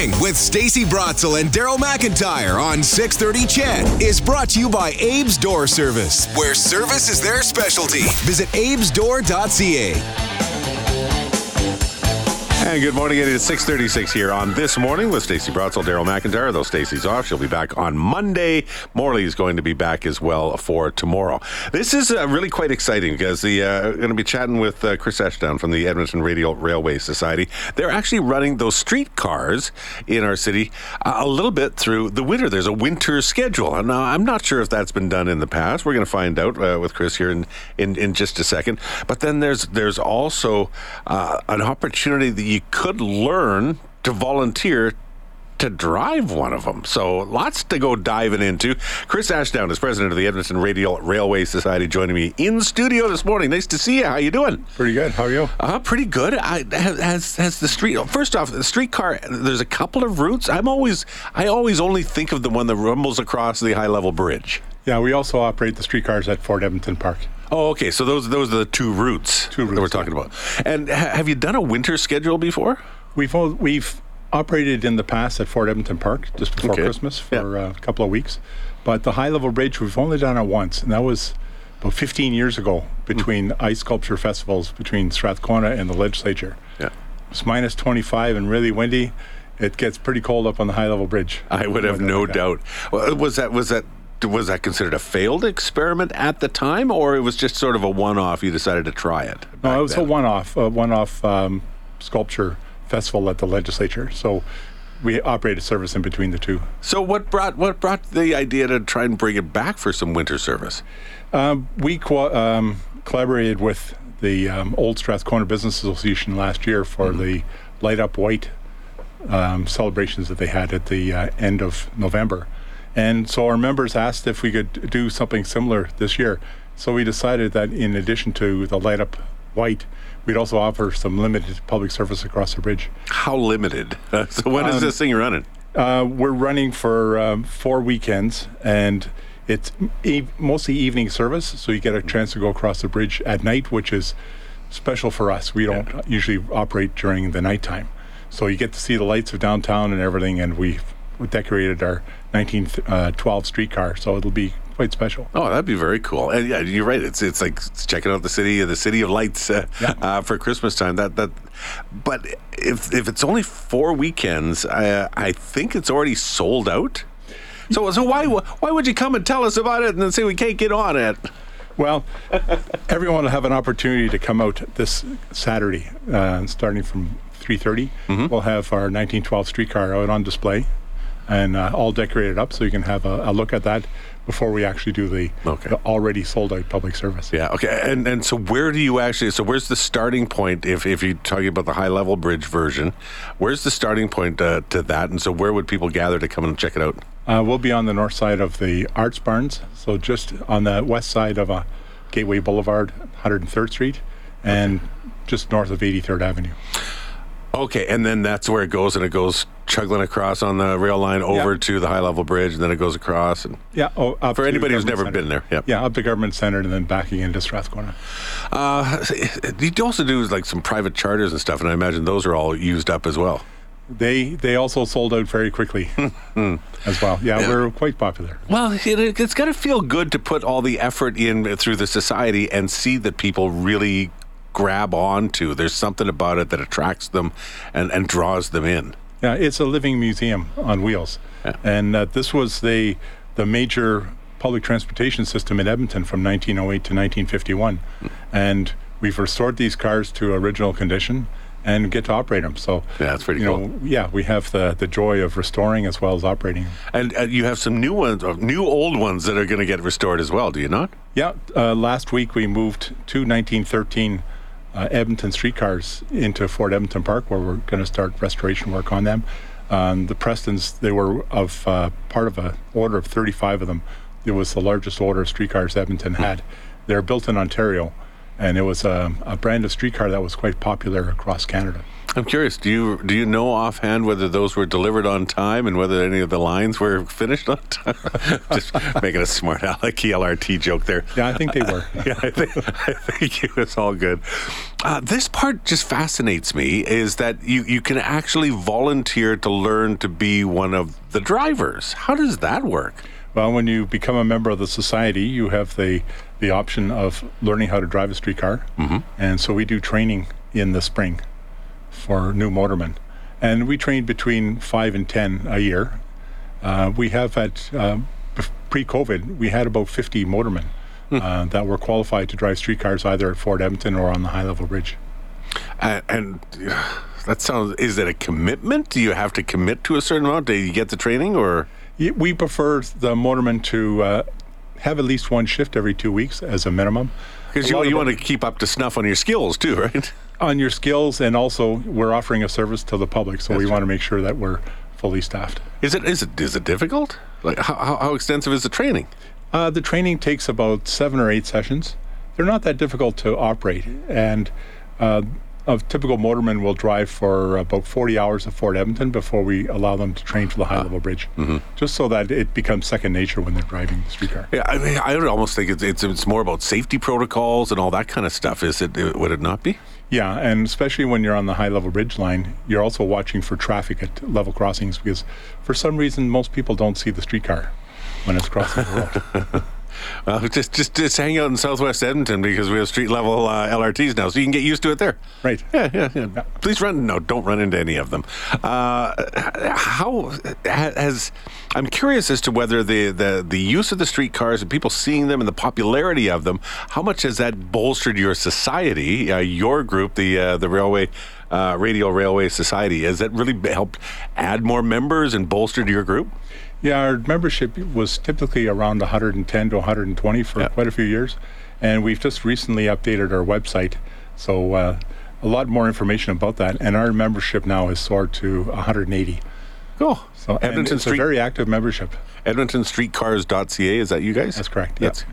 Morning with Stacey Brotzel and Daryl McIntyre on 630 CHED is brought to you by Abe's Door Service, where service is their specialty. Visit abesdoor.ca. And good morning. It is 636 here on This Morning with Stacey Brotzel, Daryl McIntyre. Though Stacey's off, she'll be back on Monday. Morley is going to be back as well for tomorrow. This is uh, really quite exciting because the uh, going to be chatting with uh, Chris Ashdown from the Edmonton Radial Railway Society. They're actually running those streetcars in our city uh, a little bit through the winter. There's a winter schedule. And now I'm not sure if that's been done in the past. We're going to find out uh, with Chris here in, in, in just a second. But then there's there's also uh, an opportunity that you could learn to volunteer to drive one of them. So lots to go diving into. Chris Ashdown is president of the Edmonton Radial Railway Society, joining me in studio this morning. Nice to see you. How you doing? Pretty good. How are you? Uh, pretty good. I, has has the street. First off, the streetcar. There's a couple of routes. I'm always I always only think of the one that rumbles across the high level bridge. Yeah, we also operate the streetcars at Fort Edmonton Park. Oh, okay. So those those are the two routes, Two routes, that we're talking about. And ha- have you done a winter schedule before? We've al- we've operated in the past at Fort Edmonton Park just before Okay. Christmas for Yeah. a couple of weeks, but the high level bridge we've only done it once, and that was about 15 years ago between hmm. ice sculpture festivals between Strathcona and the legislature. Yeah. It's minus 25 and really windy. It gets pretty cold up on the high level bridge. I would have no like doubt. Well, Was that was that was that considered a failed experiment at the time, or it was just sort of a one-off? You decided to try it. No, it was a one-off, a one-off um, sculpture festival at the legislature. So we operated service in between the two. So what brought what brought the idea to try and bring it back for some winter service? Um, we co- um, collaborated with the um, Old Strathcona Business Association last year for the Light Up Whyte um, celebrations that they had at the uh, end of November. And so our members asked if we could do something similar this year. So we decided that in addition to the Light Up Whyte, we'd also offer some limited public service across the bridge. How limited? so when is this thing running? Uh, we're running for um, four weekends, and it's e- mostly evening service, so you get a chance to go across the bridge at night, which is special for us. We don't usually operate during the nighttime, so you get to see the lights of downtown and everything. And we decorated our 1912 streetcar, so it'll be quite special. Oh, that'd be very cool. And yeah, you're right. It's it's like checking out the city, the city of lights uh, Yeah. uh, for Christmas time. That that. But if if it's only four weekends, I I think it's already sold out. So so why why would you come and tell us about it and then say we can't get on it? Well, everyone will have an opportunity to come out this Saturday, uh, starting from 3:30. We'll have our 1912 streetcar out on display, and uh, all decorated up, so you can have a, a look at that before we actually do the, Okay. the already sold out public service. Yeah. Okay. And and so where do you actually? So where's the starting point? If if you're talking about the high level bridge version, where's the starting point uh, to that? And so where would people gather to come and check it out? Uh, we'll be on the north side of the Arts Barns, so just on the west side of uh, Gateway Boulevard, 103rd Street, and just north of 83rd Avenue. Okay, and then that's where it goes, and it goes chugging across on the rail line over Yeah. to the high level bridge, and then it goes across. And Yeah. Oh, for anybody who's never Center. been there, yep. Yeah, up to Government Center and then backing into Strathcona. Uh, you also do like some private charters and stuff, and I imagine those are all used up as well. They they also sold out very quickly as well. Yeah, we're quite popular. Well, it, it's got to feel good to put all the effort in through the society and see that people really grab on to. There's something about it that attracts them and, and draws them in. Yeah, it's a living museum on wheels, Yeah. and uh, this was the the major public transportation system in Edmonton from 1908 to 1951, and we've restored these cars to original condition and get to operate them. So Yeah, that's pretty you cool. know, yeah, we have the the joy of restoring as well as operating. And uh, you have some new ones, or new old ones that are going to get restored as well, do you not? Yeah, uh, last week we moved two 1913 uh, Edmonton streetcars into Fort Edmonton Park, where we're going to start restoration work on them. Um, the Prestons, they were of uh, part of a order of 35 of them. It was the largest order of streetcars Edmonton had. They're built in Ontario, and it was a, a brand of streetcar that was quite popular across Canada. I'm curious. Do you do you know offhand whether those were delivered on time and whether any of the lines were finished on time? Just making a smart alecky LRT joke there. Yeah, I think they were. yeah, I think, I think it was all good. Uh, this part just fascinates me is that you, you can actually volunteer to learn to be one of the drivers. How does that work? Well, when you become a member of the society, you have the the option of learning how to drive a streetcar, mm-hmm. and so we do training in the spring for new motormen, and we train between five and ten a year. Uh, we have at uh, pre-COVID, we had about 50 motormen mm. uh, that were qualified to drive streetcars either at Fort Edmonton or on the High Level Bridge. and, and that sounds is it a commitment do you have to commit to a certain amount do you get the training or we prefer the motorman to uh, have at least one shift every two weeks as a minimum. Because you, you want to keep up to snuff on your skills too, right? On your skills, and also we're offering a service to the public, so That's we right. want to make sure that we're fully staffed. Is it is it is it difficult? Like how, how extensive is the training? Uh, the training takes about seven or eight sessions. They're not that difficult to operate, and uh, a typical motorman will drive for about 40 hours at Fort Edmonton before we allow them to train for the high level ah. bridge, mm-hmm. just so that it becomes second nature when they're driving the streetcar. Yeah, I mean, I would almost think it's, it's, it's more about safety protocols and all that kind of stuff. Is it? Would it not be? Yeah, and especially when you're on the high level bridge line, you're also watching for traffic at level crossings because for some reason most people don't see the streetcar when it's crossing the road. Well, just just just hang out in Southwest Edmonton because we have street level uh, LRTs now, so you can get used to it there. Right. Yeah, yeah, yeah. yeah. Please run. No, don't run into any of them. Uh, how has? I'm curious as to whether the, the the use of the streetcars and people seeing them and the popularity of them, how much has that bolstered your society, uh, your group, the uh, the railway? Uh, Radial Railway Society. Has that really helped add more members and bolstered your group? Yeah, our membership was typically around 110 to 120 for quite a few years, and we've just recently updated our website, so uh, a lot more information about that. And our membership now has soared to 180. Cool. So Edmonton it's Street, a very active membership. EdmontonStreetCars.ca is that you guys? That's correct. Yes.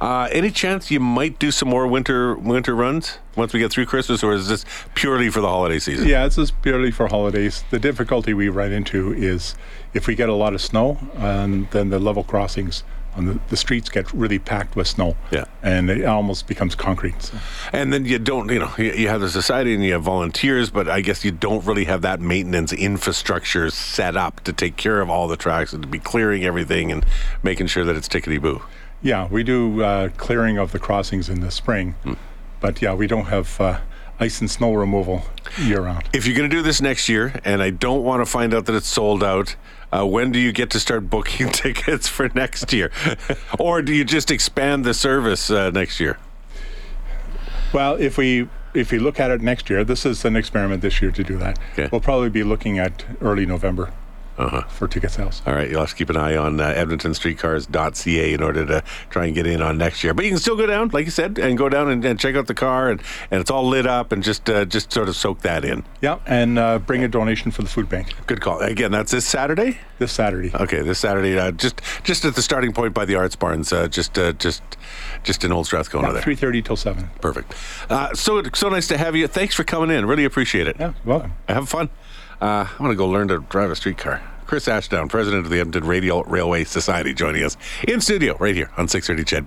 Uh, any chance you might do some more winter winter runs once we get through Christmas, or is this purely for the holiday season? Yeah, this is purely for holidays. The difficulty we run into is if we get a lot of snow, and then the level crossings the, the streets get really packed with snow. Yeah. And it almost becomes concrete. So. And then you don't, you know, you, you, have the society and you have volunteers, but I guess you don't really have that maintenance infrastructure set up to take care of all the tracks and to be clearing everything and making sure that it's tickety boo. Yeah, we do uh, clearing of the crossings in the spring, mm. but yeah, we don't have. Uh, ice and snow removal year round. If you're going to do this next year, and I don't want to find out that it's sold out, uh, when do you get to start booking tickets for next year? or do you just expand the service uh, next year? Well, if we if we look at it next year, this is an experiment this year to do that. Okay. We'll probably be looking at early November uh-huh. for ticket sales. All right, you'll have to keep an eye on uh, EdmontonStreetCars.ca in order to try and get in on next year. But you can still go down, like you said, and go down and, and check out the car, and, and it's all lit up, and just uh, just sort of soak that in. Yeah, and uh, bring a donation for the food bank. Good call. Again, that's this Saturday. This Saturday. Okay, this Saturday. Uh, just just at the starting point by the Arts Barns. Uh, just uh, just just in Old Strathcona yeah, there. Three thirty till seven. Perfect. so so nice to have you. Thanks for coming in. Really appreciate it. Yeah, welcome. Have fun. I want to go learn to drive a streetcar. Chris Ashdown, president of the Edmonton Radial Railway Society, joining us in studio right here on 630 CHED.